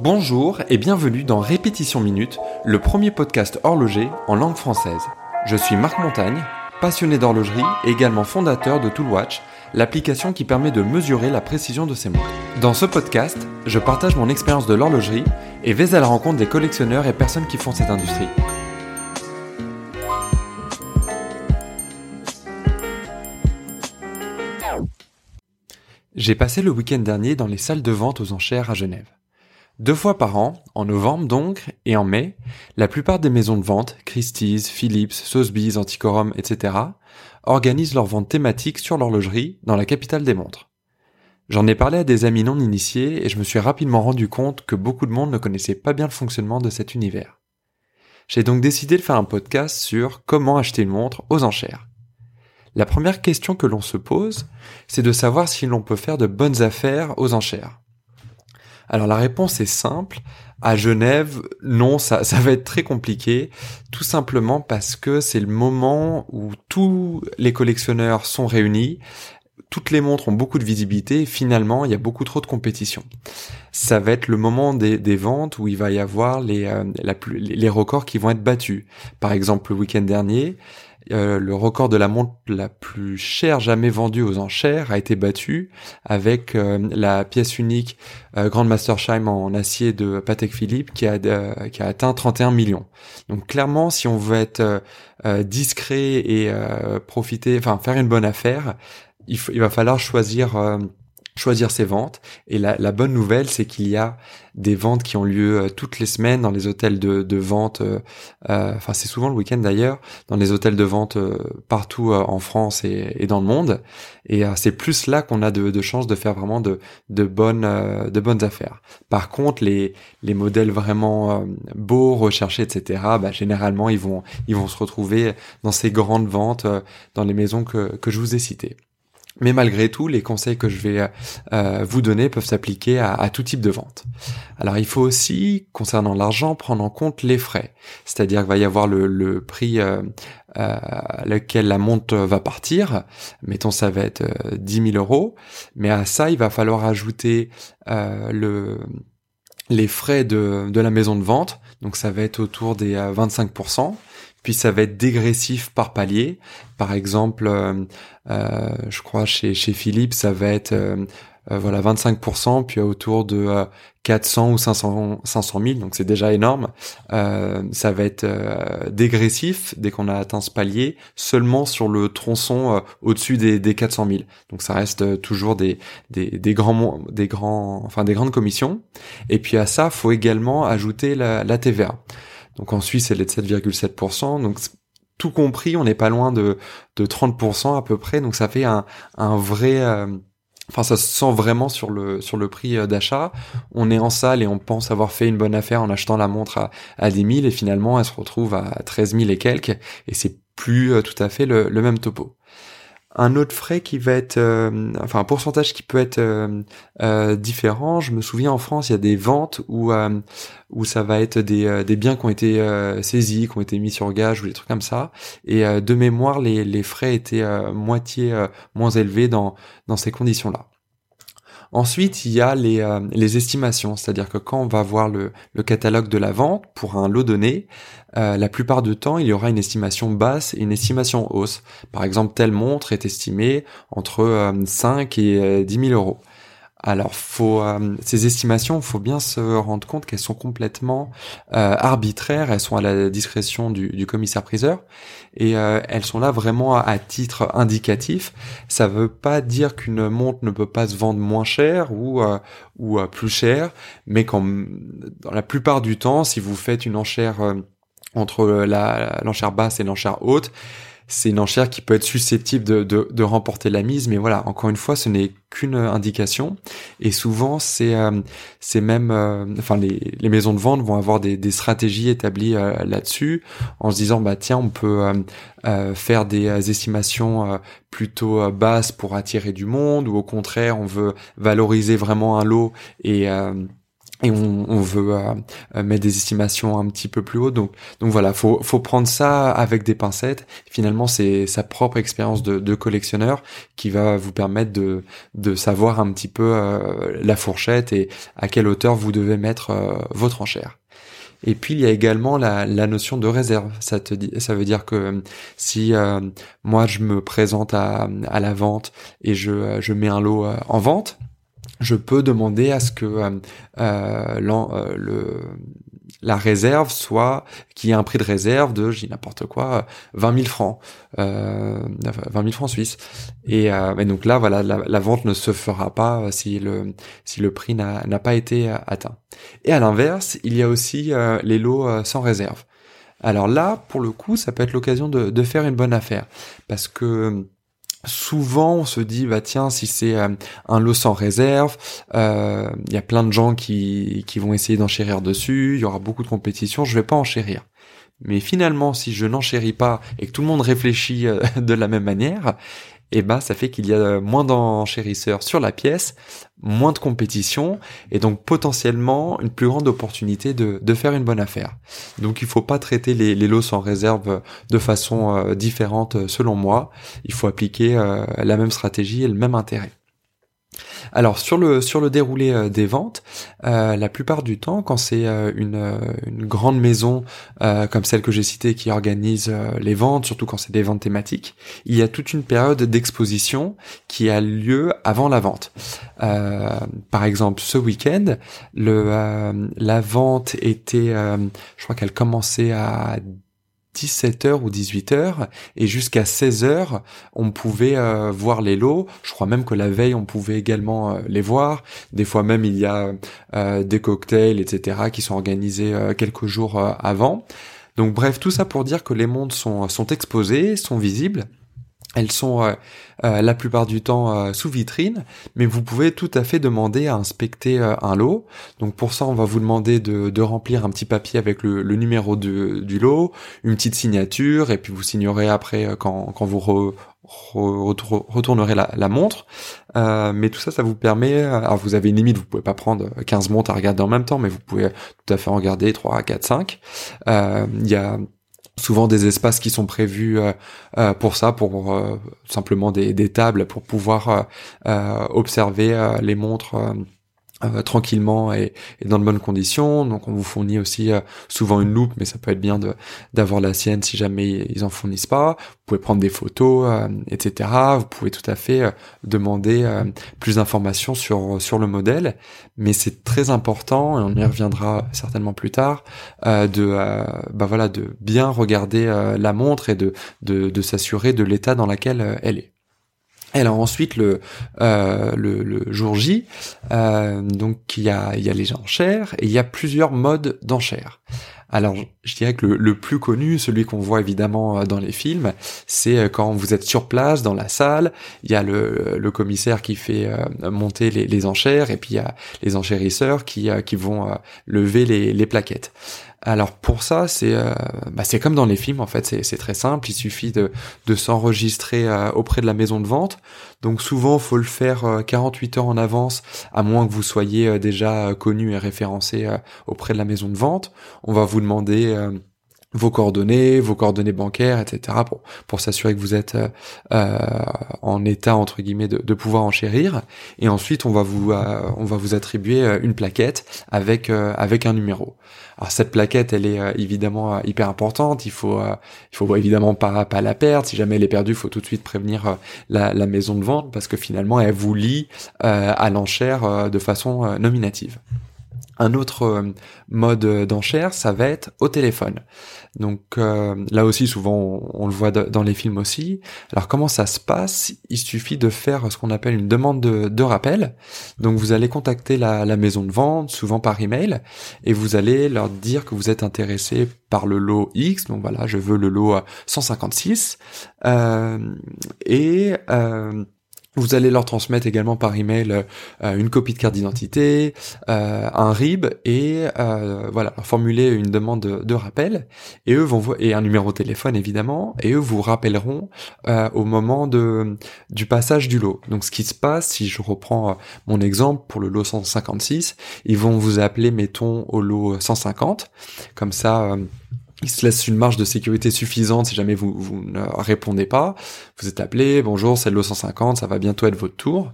Bonjour et bienvenue dans Répétition Minute, le premier podcast horloger en langue française. Je suis Marc Montagne, passionné d'horlogerie et également fondateur de Toolwatch, l'application qui permet de mesurer la précision de ses montres. Dans ce podcast, je partage mon expérience de l'horlogerie et vais à la rencontre des collectionneurs et personnes qui font cette industrie. J'ai passé le week-end dernier dans les salles de vente aux enchères à Genève. Deux fois par an, en novembre donc, et en mai, la plupart des maisons de vente, Christie's, Philips, Sotheby's, Antiquorum, etc., organisent leurs ventes thématiques sur l'horlogerie dans la capitale des montres. J'en ai parlé à des amis non initiés et je me suis rapidement rendu compte que beaucoup de monde ne connaissait pas bien le fonctionnement de cet univers. J'ai donc décidé de faire un podcast sur comment acheter une montre aux enchères. La première question que l'on se pose, c'est de savoir si l'on peut faire de bonnes affaires aux enchères. Alors la réponse est simple. À Genève, non, ça, ça va être très compliqué, tout simplement parce que c'est le moment où tous les collectionneurs sont réunis, toutes les montres ont beaucoup de visibilité finalement il y a beaucoup trop de compétition. Ça va être le moment des, ventes où il va y avoir les, euh, les records qui vont être battus. Par exemple, le week-end dernier, euh, le record de la montre la plus chère jamais vendue aux enchères a été battu avec euh, la pièce unique euh, Grand Mastersheim en acier de Patek Philippe qui a, qui a atteint 31 millions. Donc clairement, si on veut être discret et profiter, enfin faire une bonne affaire, il, il va falloir choisir choisir ses ventes. Et la, bonne nouvelle, c'est qu'il y a des ventes qui ont lieu euh, toutes les semaines dans les hôtels de, de vente. Euh, euh, enfin, c'est souvent le week-end d'ailleurs, dans les hôtels de vente partout en France et, dans le monde. Et c'est plus là qu'on a de, de chances de faire vraiment de, bonnes, de bonnes affaires. Par contre, les, les modèles vraiment beaux, recherchés, etc. Bah, généralement, ils vont, se retrouver dans ces grandes ventes dans les maisons que je vous ai citées. Mais malgré tout, les conseils que je vais euh, vous donner peuvent s'appliquer à, tout type de vente. Alors il faut aussi, concernant l'argent, prendre en compte les frais. C'est-à-dire qu'il va y avoir le, prix euh, euh, lequel la montre va partir. Mettons ça va être 10 000 euros. Mais à ça, il va falloir ajouter le les frais de, de la maison de vente. Donc ça va être autour des 25% puis ça va être dégressif par palier. Par exemple, euh, euh, je crois chez chez Philippe, ça va être euh, voilà 25%, puis autour de 400 ou 500 500 000, donc c'est déjà énorme. ça va être dégressif dès qu'on a atteint ce palier, seulement sur le tronçon au-dessus des, des 400 000. Donc ça reste toujours des, des, des grands des grands enfin des grandes commissions. Et puis à ça, faut également ajouter la, la TVA. Donc en Suisse, elle est de 7,7%. Donc tout compris, on n'est pas loin de, de 30% à peu près. Donc ça fait un, un vrai... Euh, enfin, ça se sent vraiment sur le sur le prix euh, d'achat. On est en salle et on pense avoir fait une bonne affaire en achetant la montre à, à 10 000 et finalement elle se retrouve à 13 000 et quelques et c'est plus euh, tout à fait le, le même topo un autre frais qui va être, euh, enfin un pourcentage qui peut être euh, euh, différent. Je me souviens en France, il y a des ventes où où ça va être des, des biens qui ont été saisis, qui ont été mis sur gage ou des trucs comme ça. Et de mémoire, les, les frais étaient moitié moins élevés dans dans ces conditions-là. Ensuite, il y a les, euh, les estimations, c'est-à-dire que quand on va voir le, le, catalogue de la vente pour un lot donné, euh, la plupart du temps, il y aura une estimation basse et une estimation hausse. Par exemple, telle montre est estimée entre 5 euh, et 10 000 euros. Alors, euh, ces estimations, faut bien se rendre compte qu'elles sont complètement euh, arbitraires. Elles sont à la discrétion du, commissaire-priseur et euh, elles sont là vraiment à, titre indicatif. Ça veut pas dire qu'une montre ne peut pas se vendre moins cher ou ou plus cher, mais quand, dans la plupart du temps, si vous faites une enchère entre l'enchère basse et l'enchère haute, c'est une enchère qui peut être susceptible de, de, remporter la mise, mais voilà, encore une fois, ce n'est qu'une indication. Et souvent, c'est euh, c'est même, euh, enfin, les, les, maisons de vente vont avoir des, des stratégies établies euh, là-dessus, en se disant, bah tiens, on peut faire des estimations plutôt basses pour attirer du monde, ou au contraire, on veut valoriser vraiment un lot et et on, on veut euh, mettre des estimations un petit peu plus haut. Donc, donc voilà, faut, faut prendre ça avec des pincettes. Finalement, c'est sa propre expérience de, de, collectionneur qui va vous permettre de, de savoir un petit peu la fourchette et à quelle hauteur vous devez mettre votre enchère. Et puis il y a également la, la notion de réserve. Ça te dit, ça veut dire que euh, si euh, moi je me présente à, à la vente et je, je mets un lot euh, en vente, je peux demander à ce que euh, le, la réserve soit qui ait un prix de réserve de, dis n'importe quoi, 20 000 francs, euh, 20 000 francs suisses. Et, euh, donc là, voilà, la, vente ne se fera pas si le si le prix n'a pas été atteint. Et à l'inverse, il y a aussi euh, les lots euh, sans réserve. Alors là, pour le coup, ça peut être l'occasion de, de faire une bonne affaire parce que souvent on se dit bah tiens si c'est euh, un lot sans réserve euh, il y a plein de gens qui, qui vont essayer d'enchérir dessus il y aura beaucoup de compétition je vais pas enchérir mais finalement si je n'enchéris pas et que tout le monde réfléchit euh, de la même manière et eh ben ça fait qu'il y a moins d'enchérisseurs sur la pièce, moins de compétition et donc potentiellement une plus grande opportunité de, faire une bonne affaire. Donc il faut pas traiter les, lots sans réserve de façon euh, différente selon moi. Il faut appliquer euh, la même stratégie et le même intérêt. Alors sur le sur le déroulé euh, des ventes, euh, la plupart du temps, quand c'est euh, une, une, grande maison comme celle que j'ai citée qui organise les ventes, surtout quand c'est des ventes thématiques, il y a toute une période d'exposition qui a lieu avant la vente. par exemple, ce week-end, le la vente était, je crois qu'elle commençait à 17h ou 18h et jusqu'à 16h on pouvait euh, voir les lots. Je crois même que la veille on pouvait également euh, les voir. Des fois même il y a euh, des cocktails etc qui sont organisés quelques jours avant. Donc bref tout ça pour dire que les mondes sont sont exposés sont visibles elles sont euh, euh, la plupart du temps euh, sous vitrine, mais vous pouvez tout à fait demander à inspecter un lot. Donc pour ça, on va vous demander de, remplir un petit papier avec le, numéro du lot, une petite signature, et puis vous signerez après quand, vous retournerez la, montre. mais tout ça, ça vous permet... Alors vous avez une limite, vous pouvez pas prendre 15 montres à regarder en même temps, mais vous pouvez tout à fait en regarder 3, 4, 5. Il y a souvent des espaces qui sont prévus euh, euh, pour ça, pour euh, simplement des, des, tables pour pouvoir observer les montres euh, tranquillement et, dans de bonnes conditions. Donc on vous fournit aussi euh, souvent une loupe, mais ça peut être bien d'avoir la sienne si jamais ils en fournissent pas. Vous pouvez prendre des photos, euh, etc. Vous pouvez tout à fait demander plus d'informations sur sur le modèle, mais c'est très important et on y reviendra certainement plus tard de bah voilà de bien regarder la montre et de de, de s'assurer de l'état dans lequel elle est. Alors ensuite le, euh, le, le, jour J, euh, donc il y a, il y a les enchères et il y a plusieurs modes d'enchères. Alors je dirais que le, le plus connu, celui qu'on voit évidemment euh, dans les films, c'est euh, quand vous êtes sur place dans la salle, il y a le, le commissaire qui fait euh, monter les, les, enchères et puis il y a les enchérisseurs qui, qui vont lever les, les plaquettes. Alors pour ça, c'est euh, bah, c'est comme dans les films en fait, c'est très simple. Il suffit de, s'enregistrer euh, auprès de la maison de vente. Donc souvent, faut le faire 48 euh, heures en avance, à moins que vous soyez déjà connu et référencé auprès de la maison de vente. On va vous demander vos coordonnées, vos coordonnées bancaires, etc. pour, pour s'assurer que vous êtes euh, en état entre guillemets de, pouvoir enchérir. Et ensuite, on va vous on va vous attribuer une plaquette avec avec un numéro. Alors cette plaquette, elle est euh, évidemment euh, hyper importante. Il faut, euh, il faut évidemment pas pas la perdre. Si jamais elle est perdue, il faut tout de suite prévenir la, la, maison de vente parce que finalement, elle vous lie à l'enchère de façon nominative. Un autre euh, mode d'enchère, ça va être au téléphone. Donc euh, là aussi, souvent, on, le voit dans les films aussi. Alors comment ça se passe? Il suffit de faire ce qu'on appelle une demande de, rappel. Donc vous allez contacter la, maison de vente, souvent par email, et vous allez leur dire que vous êtes intéressé par le lot X. Donc voilà, je veux le lot 156. Euh, et Vous allez leur transmettre également par email euh, une copie de carte d'identité, euh, un RIB et euh, voilà, formuler une demande de, rappel. Et eux vont et un numéro de téléphone évidemment. Et eux vous rappelleront au moment de du passage du lot. Donc ce qui se passe, si je reprends mon exemple pour le lot 156, ils vont vous appeler mettons au lot 150, comme ça il se laisse une marge de sécurité suffisante si jamais vous, vous ne répondez pas. Vous êtes appelé, bonjour, c'est le 150, ça va bientôt être votre tour.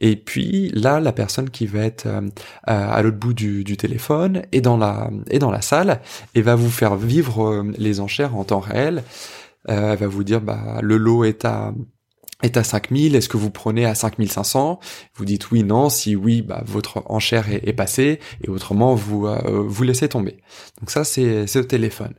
Et puis là, la personne qui va être euh, à l'autre bout du, du, téléphone est dans la est dans la salle et va vous faire vivre euh, les enchères en temps réel. Euh, elle va vous dire, bah le lot est à est à 5000, est-ce que vous prenez à 5500 Vous dites oui, non, si oui, bah, votre enchère est, est passée, et autrement, vous vous laissez tomber. Donc ça, c'est au téléphone.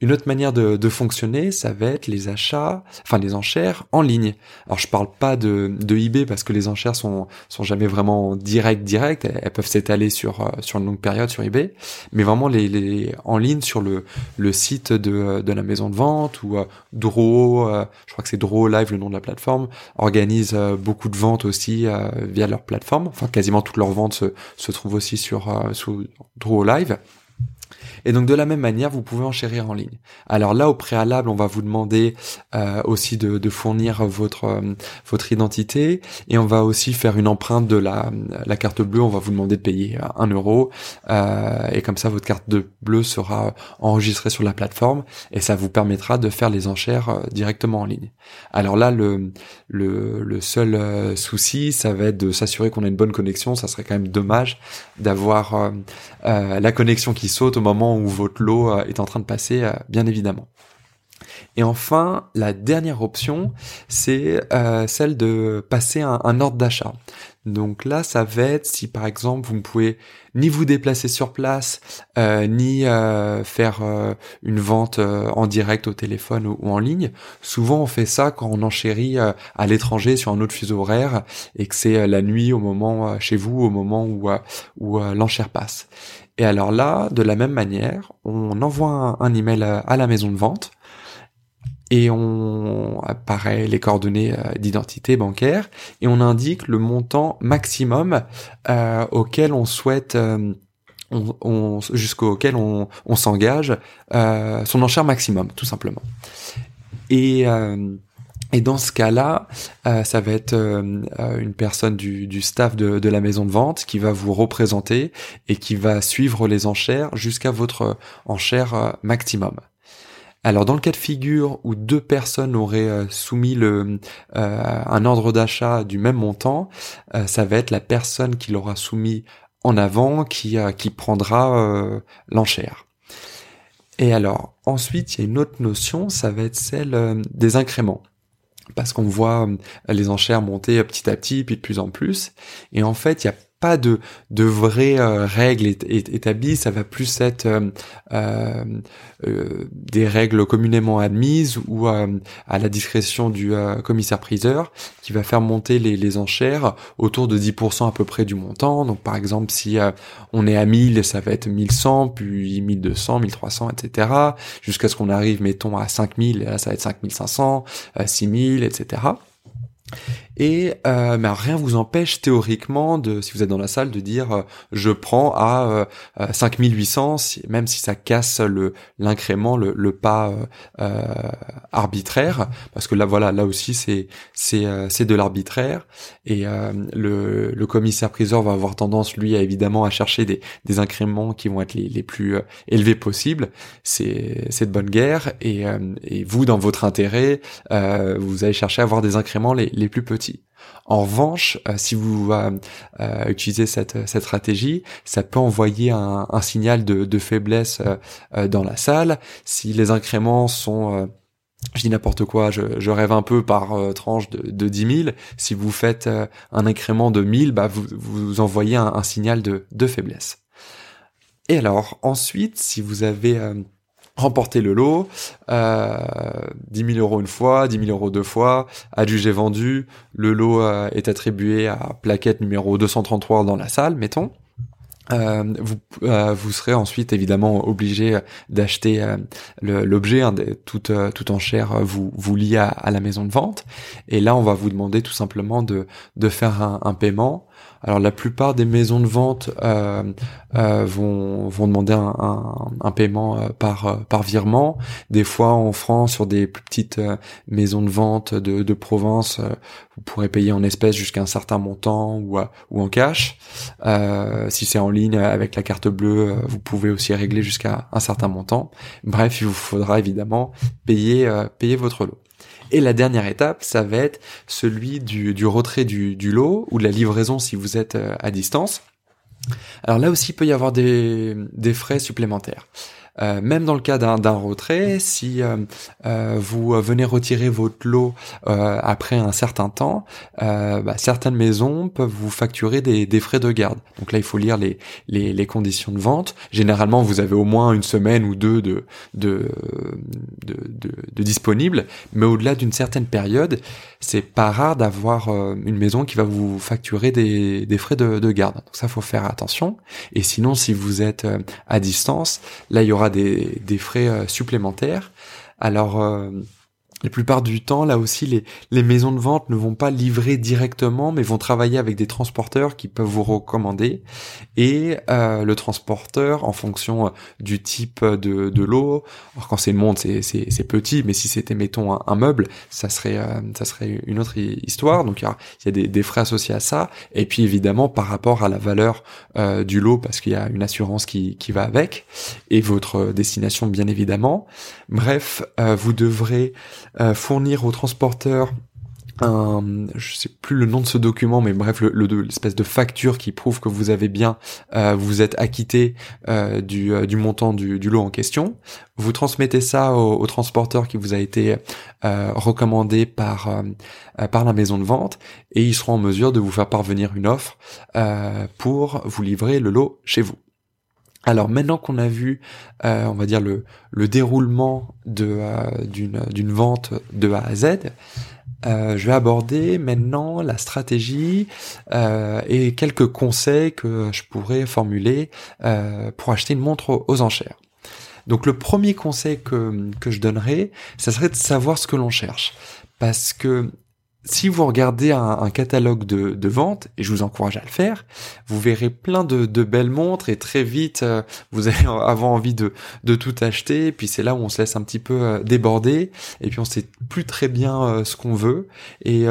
Une autre manière de, fonctionner, ça va être les achats, enfin les enchères en ligne. Alors je parle pas de, de eBay parce que les enchères sont sont jamais vraiment directes directes, elles, peuvent s'étaler sur euh, sur une longue période sur eBay, mais vraiment les, les en ligne sur le le site de, de la maison de vente ou euh, Draw, euh, je crois que c'est Draw Live le nom de la plateforme, organise euh, beaucoup de ventes aussi via leur plateforme. Enfin quasiment toutes leurs ventes se, se trouvent aussi sur sur Draw Live. Et donc de la même manière, vous pouvez enchérir en ligne. Alors là, au préalable, on va vous demander euh, aussi de, de, fournir votre euh, votre identité et on va aussi faire une empreinte de la, la carte bleue. On va vous demander de payer un euro euh, et comme ça, votre carte de bleue sera enregistrée sur la plateforme et ça vous permettra de faire les enchères euh, directement en ligne. Alors là, le le, le seul euh, souci, ça va être de s'assurer qu'on a une bonne connexion. Ça serait quand même dommage d'avoir la connexion qui saute au moment où votre lot euh, est en train de passer, euh, bien évidemment. Et enfin, la dernière option, c'est euh, celle de passer un, ordre d'achat. Donc là, ça va être si par exemple vous ne pouvez ni vous déplacer sur place, ni faire une vente en direct au téléphone ou, en ligne. Souvent, on fait ça quand on enchérit à l'étranger sur un autre fuseau horaire et que c'est la nuit au moment chez vous, au moment où, où l'enchère passe. Et alors là, de la même manière, on envoie un, email à, la maison de vente et on apparaît les coordonnées euh, d'identité bancaire et on indique le montant maximum euh, auquel on souhaite euh, on, jusqu'auquel on, on s'engage son enchère maximum tout simplement. Et et dans ce cas-là, euh, ça va être euh, euh, une personne du, du staff de, de, la maison de vente qui va vous représenter et qui va suivre les enchères jusqu'à votre enchère maximum. Alors dans le cas de figure où deux personnes auraient soumis le, un ordre d'achat du même montant, ça va être la personne qui l'aura soumis en avant qui, qui prendra l'enchère. Et alors ensuite il y a une autre notion, ça va être celle des incréments parce qu'on voit euh, les enchères monter petit à petit, puis de plus en plus. Et en fait, il y a pas de, de vraies euh, règles établies, ça va plus être euh, euh, des règles communément admises ou à la discrétion du commissaire-priseur qui va faire monter les, les, enchères autour de 10% à peu près du montant. Donc par exemple, si on est à 1000, ça va être 1100, puis 1200, 1300, etc. Jusqu'à ce qu'on arrive, mettons, à 5000, et là ça va être 5500, 6000, etc. Et euh, mais rien vous empêche théoriquement de, si vous êtes dans la salle, de dire euh, je prends à euh, 5800, même si ça casse le l'incrément, le, le, pas euh, arbitraire, parce que là voilà, là aussi c'est c'est c'est de l'arbitraire. Et le, le commissaire priseur va avoir tendance lui à évidemment à chercher des des incréments qui vont être les, les plus élevés possibles. C'est c'est de bonne guerre. Et et vous dans votre intérêt, vous allez chercher à avoir des incréments les les plus petits. En revanche, euh, si vous euh, euh, utilisez cette, stratégie, ça peut envoyer un, signal de, faiblesse dans la salle. Si les incréments sont je dis n'importe quoi, je, rêve un peu par tranche de, de 10 000. Si vous faites un incrément de 1000, bah vous, vous envoyez un, signal de, de, faiblesse. Et alors, ensuite, si vous avez remporter le lot, euh, 10 000 euros une fois, 10 000 euros deux fois, adjugé vendu, le lot euh, est attribué à plaquette numéro 233 dans la salle, mettons. euh, vous, euh, vous serez ensuite évidemment obligé d'acheter euh, l'objet, hein, tout, tout enchère vous, vous lie à, la maison de vente. Et là, on va vous demander tout simplement de, de faire un paiement alors la plupart des maisons de vente euh, euh, vont, vont demander un, un, paiement euh, par, par virement. Des fois en France, sur des plus petites maisons de vente de, de province, vous pourrez payer en espèces jusqu'à un certain montant ou, ou en cash. si c'est en ligne avec la carte bleue, vous pouvez aussi régler jusqu'à un certain montant. Bref, il vous faudra évidemment payer, payer votre lot. Et la dernière étape, ça va être celui du, retrait du, lot ou de la livraison si vous êtes euh, à distance. Alors là aussi, il peut y avoir des frais supplémentaires. Euh, même dans le cas d'un retrait, si euh, euh, vous venez retirer votre lot après un certain temps, bah, certaines maisons peuvent vous facturer des, des, frais de garde. Donc là, il faut lire les, conditions de vente. Généralement, vous avez au moins une semaine ou deux de, de, de, de, de disponible, mais au-delà d'une certaine période, c'est pas rare d'avoir une maison qui va vous facturer des, frais de, de garde. Donc ça, faut faire attention. Et sinon, si vous êtes à distance, là, il y aura des, des frais euh, supplémentaires. Alors euh, la plupart du temps, là aussi, les, les maisons de vente ne vont pas livrer directement, mais vont travailler avec des transporteurs qui peuvent vous recommander. Et euh, le transporteur, en fonction euh, du type de, de lot, alors quand c'est une montre, c'est petit, mais si c'était, mettons, un, meuble, ça serait, euh, ça serait une autre histoire. Donc il y a, des, des, frais associés à ça. Et puis évidemment, par rapport à la valeur euh, du lot, parce qu'il y a une assurance qui, qui va avec, et votre destination, bien évidemment. Bref, vous devrez euh, fournir au transporteur un, je sais plus le nom de ce document, mais bref, le, l'espèce de facture qui prouve que vous avez bien, euh, vous êtes acquitté euh, du, du montant du, lot en question. Vous transmettez ça au, transporteur qui vous a été recommandé par par la maison de vente, et ils seront en mesure de vous faire parvenir une offre pour vous livrer le lot chez vous. Alors maintenant qu'on a vu, euh, on va dire le, le déroulement de euh, d'une d'une vente de A à Z, euh, je vais aborder maintenant la stratégie et quelques conseils que je pourrais formuler pour acheter une montre aux, enchères. Donc le premier conseil que, que je donnerais, ça serait de savoir ce que l'on cherche. Parce que si vous regardez un, catalogue de, vente, et je vous encourage à le faire, vous verrez plein de, belles montres et très vite euh, vous allez avoir envie de, tout acheter. Et puis c'est là où on se laisse un petit peu euh, déborder et puis on sait plus très bien euh, ce qu'on veut. Et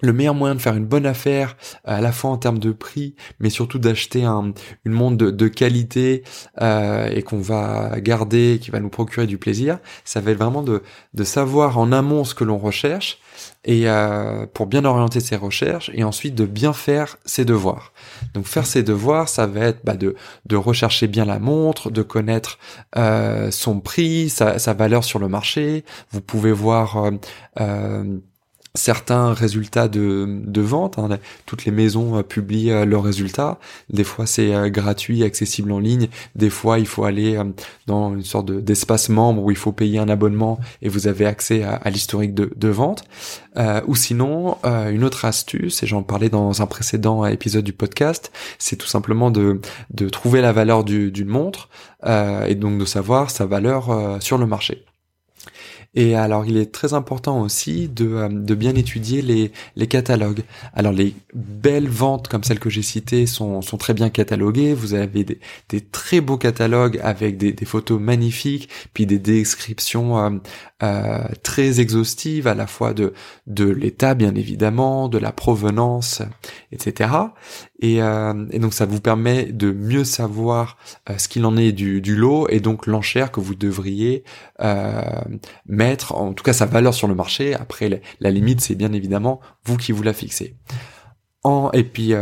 le meilleur moyen de faire une bonne affaire, à la fois en termes de prix, mais surtout d'acheter un, une montre de, qualité euh, et qu'on va garder, qui va nous procurer du plaisir, ça va être vraiment de, de savoir en amont ce que l'on recherche et euh, pour bien orienter ses recherches et ensuite de bien faire ses devoirs. Donc faire ses devoirs, ça va être bah, de, de rechercher bien la montre, de connaître euh, son prix, sa, sa, valeur sur le marché. Vous pouvez voir euh, certains résultats de, de vente. Hein. Toutes les maisons euh, publient euh, leurs résultats. Des fois, c'est euh, gratuit, accessible en ligne. Des fois, il faut aller dans une sorte d'espace membre où il faut payer un abonnement et vous avez accès à, l'historique de, de, vente. ou sinon, une autre astuce, et j'en parlais dans un précédent épisode du podcast, c'est tout simplement de, de trouver la valeur d'une montre et donc de savoir sa valeur sur le marché. Et alors, il est très important aussi de, euh, de bien étudier les, les catalogues. Alors, les belles ventes comme celles que j'ai citées sont, sont très bien cataloguées. Vous avez des, des très beaux catalogues avec des, des photos magnifiques, puis des descriptions euh, euh, très exhaustives à la fois de, de l'état, bien évidemment, de la provenance, etc. Et, euh, et, donc ça vous permet de mieux savoir euh, ce qu'il en est du, lot et donc l'enchère que vous devriez euh, mettre, en tout cas sa valeur sur le marché. Après la, limite c'est bien évidemment vous qui vous la fixez. En, et puis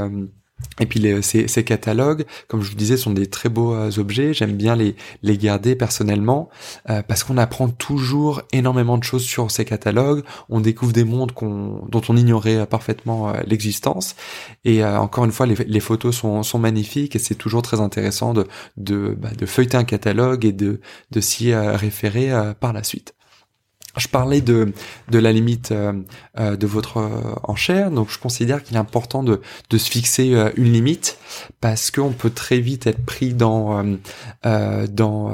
et puis ces, catalogues, comme je vous disais, sont des très beaux euh, objets. J'aime bien les, les garder personnellement euh, parce qu'on apprend toujours énormément de choses sur ces catalogues. On découvre des mondes dont on ignorait euh, parfaitement l'existence. Et encore une fois, les, photos sont, sont, magnifiques et c'est toujours très intéressant de, de, bah, de, feuilleter un catalogue et de, de s'y référer par la suite. Je parlais de de la limite euh, euh, de votre euh, enchère, donc je considère qu'il est important de de se fixer une limite parce qu'on peut très vite être pris dans dans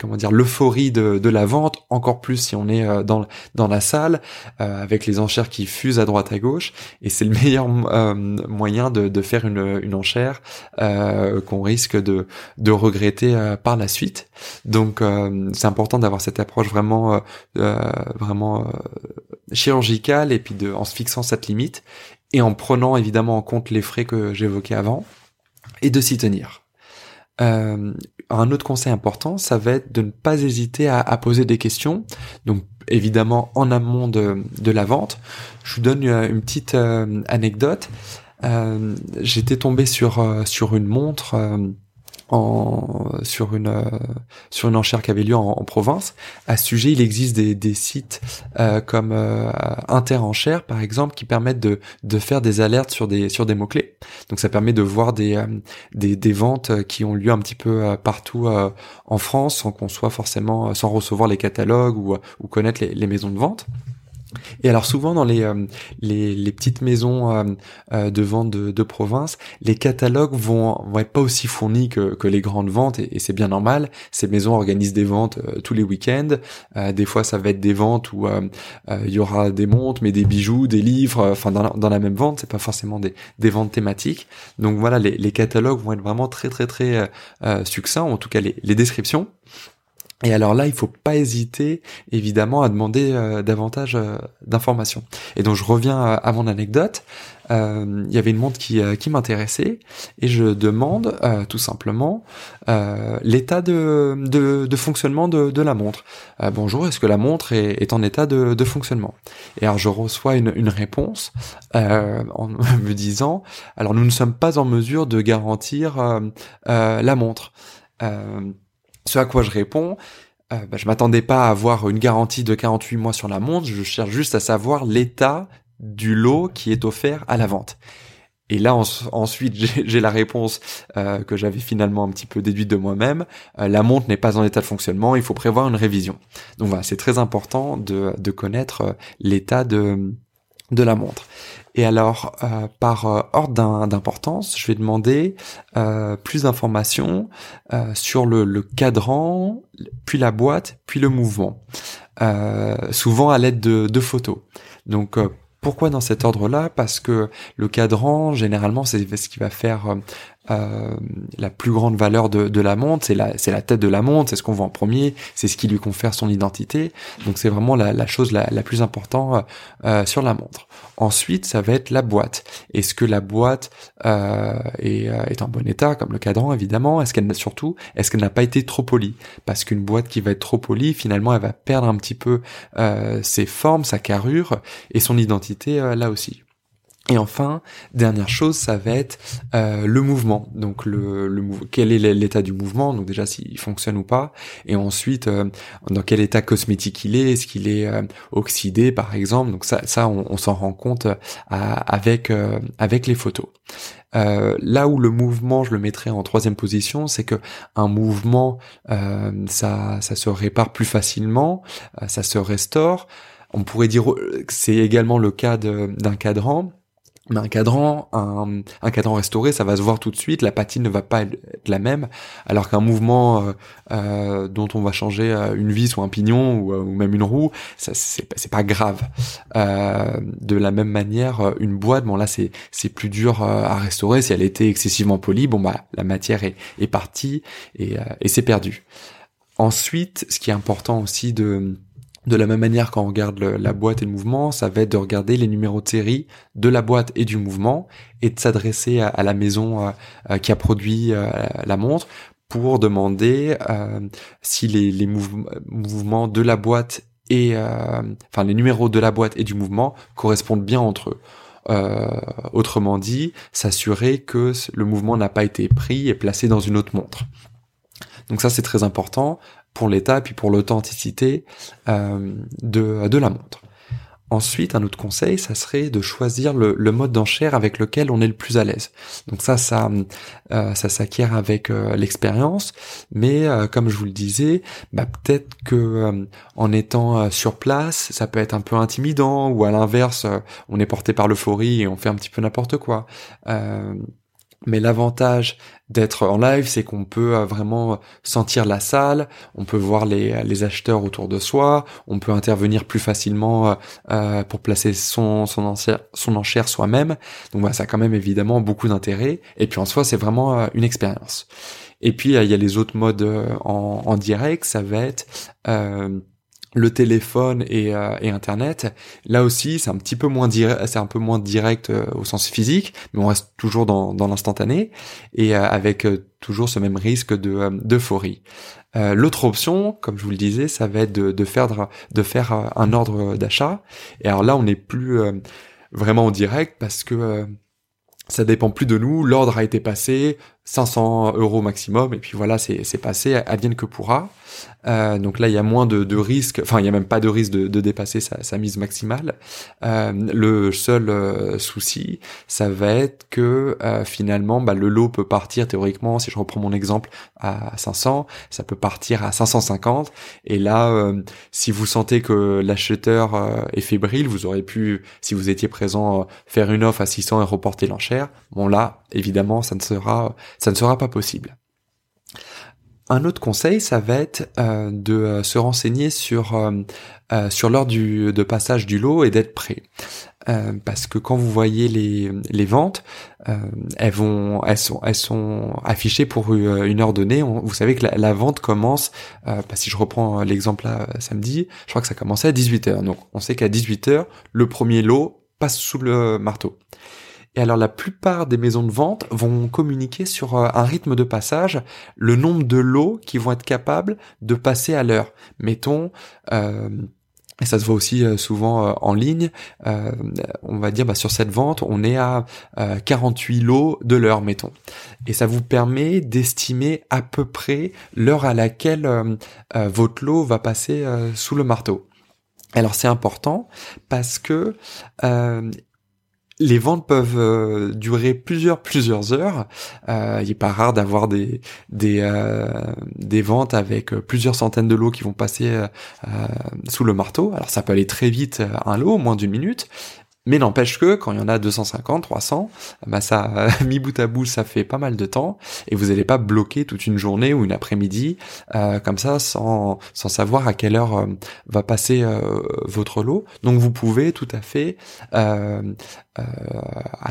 comment dire l'euphorie de de la vente, encore plus si on est dans dans la salle avec les enchères qui fusent à droite à gauche et c'est le meilleur moyen de de faire une une enchère qu'on risque de de regretter par la suite. Donc c'est important d'avoir cette approche vraiment euh, vraiment euh, chirurgical et puis de en se fixant cette limite et en prenant évidemment en compte les frais que j'évoquais avant et de s'y tenir. Euh, un autre conseil important, ça va être de ne pas hésiter à, poser des questions. Donc évidemment en amont de, la vente. Je vous donne une, petite anecdote. Euh, J'étais tombé sur une montre en, sur une euh, sur une enchère qui avait lieu en, province. À ce sujet, il existe des, des sites euh, comme euh, Interenchère par exemple qui permettent de de faire des alertes sur des sur des mots clés. Donc ça permet de voir des euh, des, des ventes qui ont lieu un petit peu partout en France sans qu'on soit forcément sans recevoir les catalogues ou ou connaître les, les maisons de vente. Et alors souvent dans les euh, les, les, petites maisons euh, euh, de vente de, de, province, les catalogues vont vont être pas aussi fournis que, que les grandes ventes et, c'est bien normal. Ces maisons organisent des ventes tous les week-ends. des fois ça va être des ventes où il y aura des montres, mais des bijoux, des livres. Enfin dans dans la même vente, c'est pas forcément des, des ventes thématiques. Donc voilà, les, les catalogues vont être vraiment très très très succincts, en tout cas les, les descriptions. Et alors là, il faut pas hésiter, évidemment, à demander euh, davantage euh, d'informations. Et donc, je reviens à, mon anecdote. Euh, il y avait une montre qui, qui m'intéressait et je demande tout simplement l'état de, de, fonctionnement de, de la montre. bonjour, est-ce que la montre est, est en état de, de, fonctionnement? Et alors, je reçois une, une réponse en me disant, alors nous ne sommes pas en mesure de garantir la montre. Ce à quoi je réponds, euh, bah, je m'attendais pas à avoir une garantie de 48 mois sur la montre, je cherche juste à savoir l'état du lot qui est offert à la vente. Et là ensuite j'ai la réponse euh, que j'avais finalement un petit peu déduite de moi-même. Euh, la montre n'est pas en état de fonctionnement, il faut prévoir une révision. Donc voilà, c'est très important de, connaître l'état de, de la montre. Et alors, euh, par euh, ordre d'importance, je vais demander euh, plus d'informations sur le, le, cadran, puis la boîte, puis le mouvement, souvent à l'aide de, de, photos. Donc, pourquoi dans cet ordre-là? Parce que le cadran, généralement, c'est ce qui va faire euh, la plus grande valeur de, de la montre, c'est la, la tête de la montre, c'est ce qu'on voit en premier, c'est ce qui lui confère son identité. Donc c'est vraiment la, la chose la, la, plus importante euh, sur la montre. Ensuite, ça va être la boîte. Est-ce que la boîte euh, est, euh, est, en bon état, comme le cadran évidemment? Est-ce qu'elle surtout, est-ce qu'elle n'a pas été trop polie? Parce qu'une boîte qui va être trop polie, finalement, elle va perdre un petit peu euh, ses formes, sa carrure et son identité là aussi. Et enfin, dernière chose, ça va être euh, le mouvement. Donc le, le quel est l'état du mouvement, donc déjà s'il fonctionne ou pas, et ensuite euh, dans quel état cosmétique il est, est-ce qu'il est, euh, oxydé par exemple? Donc ça, ça on, s'en rend compte avec avec les photos. là où le mouvement, je le mettrais en troisième position, c'est que un mouvement, ça, ça se répare plus facilement, ça se restaure. On pourrait dire que c'est également le cas d'un cadran mais un cadran, un, un, cadran restauré, ça va se voir tout de suite. La patine ne va pas être la même, alors qu'un mouvement euh, euh dont on va changer euh, une vis ou un pignon ou, même une roue, ça c'est pas grave. De la même manière, une boîte, bon là c'est c'est plus dur à restaurer. Si elle était excessivement polie, bon bah la matière est, est partie et, et c'est perdu. Ensuite, ce qui est important aussi de de la même manière, quand on regarde la boîte et le mouvement, ça va être de regarder les numéros de série de la boîte et du mouvement et de s'adresser à, la maison euh, euh, qui a produit euh, la montre pour demander si les, mouvements de la boîte et enfin les numéros de la boîte et du mouvement correspondent bien entre eux. autrement dit, s'assurer que le mouvement n'a pas été pris et placé dans une autre montre. Donc ça c'est très important pour l'état et puis pour l'authenticité euh, de, de la montre. Ensuite, un autre conseil, ça serait de choisir le, mode d'enchère avec lequel on est le plus à l'aise. Donc ça, ça, euh, ça s'acquiert avec euh, l'expérience, mais comme je vous le disais, bah, peut-être que en étant sur place, ça peut être un peu intimidant, ou à l'inverse, on est porté par l'euphorie et on fait un petit peu n'importe quoi. Mais l'avantage d'être en live, c'est qu'on peut euh, vraiment sentir la salle, on peut voir les, les, acheteurs autour de soi, on peut intervenir plus facilement euh, euh pour placer son, son, enchère, son enchère soi-même. Donc ça a quand même évidemment beaucoup d'intérêt. Et puis en soi, c'est vraiment euh, une expérience. Et puis il y a les autres modes en, en direct, ça va être le téléphone et, euh, et, internet. Là aussi c'est un petit peu moins direct c'est un peu moins direct euh, au sens physique mais on reste toujours dans, l'instantané et euh, avec toujours ce même risque de d'euphorie. L'autre option comme je vous le disais ça va être de, de faire de faire un ordre d'achat. Et alors là on n'est plus vraiment en direct parce que ça dépend plus de nous. L'ordre a été passé 500 euros maximum et puis voilà c'est passé advienne que pourra euh, donc là, il y a moins de, de risques, enfin, il y a même pas de risque de, de dépasser sa, sa, mise maximale. Euh, le seul euh, souci, ça va être que euh, finalement, bah, le lot peut partir théoriquement, si je reprends mon exemple, à 500, ça peut partir à 550. Et là, euh, si vous sentez que l'acheteur est fébrile, vous aurez pu, si vous étiez présent, faire une offre à 600 et reporter l'enchère. Bon là, évidemment, ça ne sera, ça ne sera pas possible. Un autre conseil, ça va être euh, de euh, se renseigner sur euh, sur l'heure du de passage du lot et d'être prêt, parce que quand vous voyez les les ventes, elles vont elles sont elles sont affichées pour une heure donnée. vous savez que la, vente commence, bah, si je reprends l'exemple là samedi, je crois que ça commençait à 18 h Donc on sait qu'à 18 h le premier lot passe sous le marteau. Et alors la plupart des maisons de vente vont communiquer sur euh, un rythme de passage, le nombre de lots qui vont être capables de passer à l'heure. Mettons, euh, et ça se voit aussi euh, souvent en ligne, on va dire bah, sur cette vente, on est à 48 lots de l'heure, mettons. Et ça vous permet d'estimer à peu près l'heure à laquelle votre lot va passer sous le marteau. Alors c'est important parce que les ventes peuvent euh, durer plusieurs plusieurs heures. Euh, il est pas rare d'avoir des des euh, des ventes avec plusieurs centaines de lots qui vont passer sous le marteau. Alors ça peut aller très vite un lot, moins d'une minute, mais n'empêche que quand il y en a 250, 300, bah ça, mis bout à bout, ça fait pas mal de temps et vous n'allez pas bloquer toute une journée ou une après-midi euh, comme ça sans, sans savoir à quelle heure euh, va passer euh, votre lot. Donc vous pouvez tout à fait, à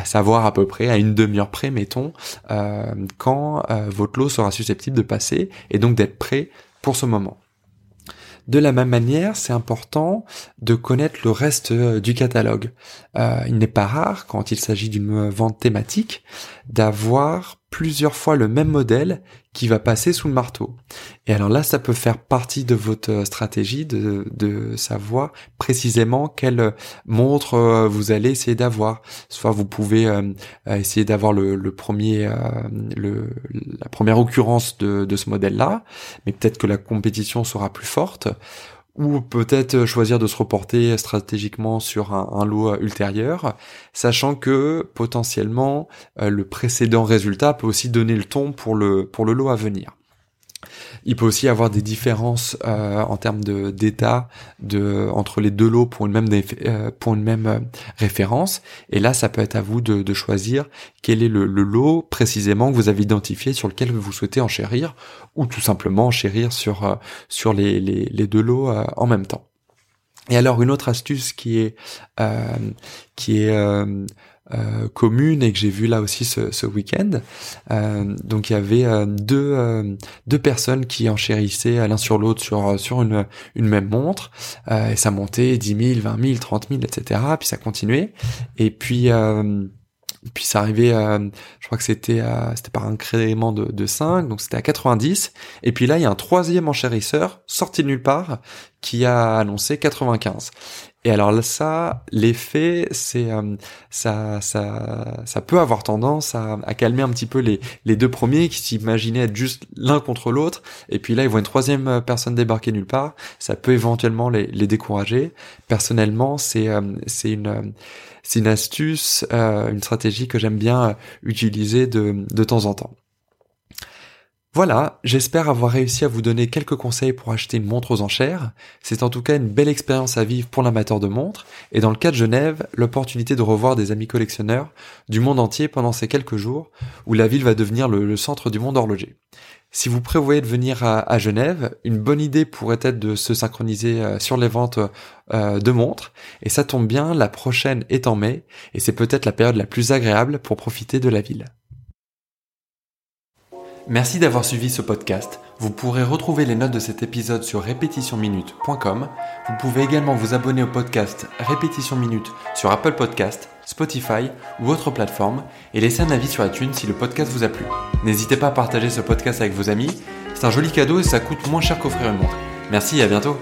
savoir à peu près à une demi-heure près, mettons, quand votre lot sera susceptible de passer et donc d'être prêt pour ce moment. De la même manière, c'est important de connaître le reste euh, du catalogue. Euh, il n'est pas rare, quand il s'agit d'une vente thématique, d'avoir plusieurs fois le même modèle qui va passer sous le marteau. Et alors là, ça peut faire partie de votre stratégie de, savoir précisément quelle montre euh, vous allez essayer d'avoir. Soit vous pouvez euh, essayer d'avoir le, premier, euh, la première occurrence de, de ce modèle-là, mais peut-être que la compétition sera plus forte ou peut-être choisir de se reporter stratégiquement sur un, lot ultérieur, sachant que potentiellement euh, le précédent résultat peut aussi donner le ton pour le, pour le lot à venir. Il peut aussi avoir des différences euh, en termes de d'état de entre les deux lots pour une même euh, pour une même euh, référence. Et là, ça peut être à vous de, de choisir quel est le, le, lot précisément que vous avez identifié sur lequel vous souhaitez enchérir, ou tout simplement enchérir sur euh, sur les, les, les deux lots en même temps. Et alors une autre astuce qui est qui est euh, commune et que j'ai vu là aussi ce, ce week-end. Euh, donc il y avait euh, deux euh, deux personnes qui enchérissaient l'un sur l'autre sur sur une une même montre et ça montait 10 000, 20 000, 30 000, etc. Puis ça continuait et puis puis ça arrivait, je crois que c'était c'était par un incrément de, de 5, donc c'était à 90. Et puis là, il y a un troisième enchérisseur sorti de nulle part qui a annoncé 95. Et alors ça, l'effet, c'est euh, ça, ça, ça peut avoir tendance à, calmer un petit peu les, les deux premiers qui s'imaginaient être juste l'un contre l'autre. Et puis là, ils voient une troisième euh, personne débarquer nulle part. Ça peut éventuellement les, les décourager. Personnellement, c'est euh, c'est une c'est une astuce, une stratégie que j'aime bien utiliser de de temps en temps. Voilà, j'espère avoir réussi à vous donner quelques conseils pour acheter une montre aux enchères. C'est en tout cas une belle expérience à vivre pour l'amateur de montres, et dans le cas de Genève, l'opportunité de revoir des amis collectionneurs du monde entier pendant ces quelques jours, où la ville va devenir le, centre du monde horloger. Si vous prévoyez de venir à, Genève, une bonne idée pourrait être de se synchroniser euh, sur les ventes euh, de montres, et ça tombe bien, la prochaine est en mai, et c'est peut-être la période la plus agréable pour profiter de la ville. Merci d'avoir suivi ce podcast. Vous pourrez retrouver les notes de cet épisode sur répétitionminute.com. Vous pouvez également vous abonner au podcast Répétition Minute sur Apple Podcast, Spotify ou autre plateforme et laisser un avis sur iTunes si le podcast vous a plu. N'hésitez pas à partager ce podcast avec vos amis. C'est un joli cadeau et ça coûte moins cher qu'offrir une montre. Merci et à bientôt.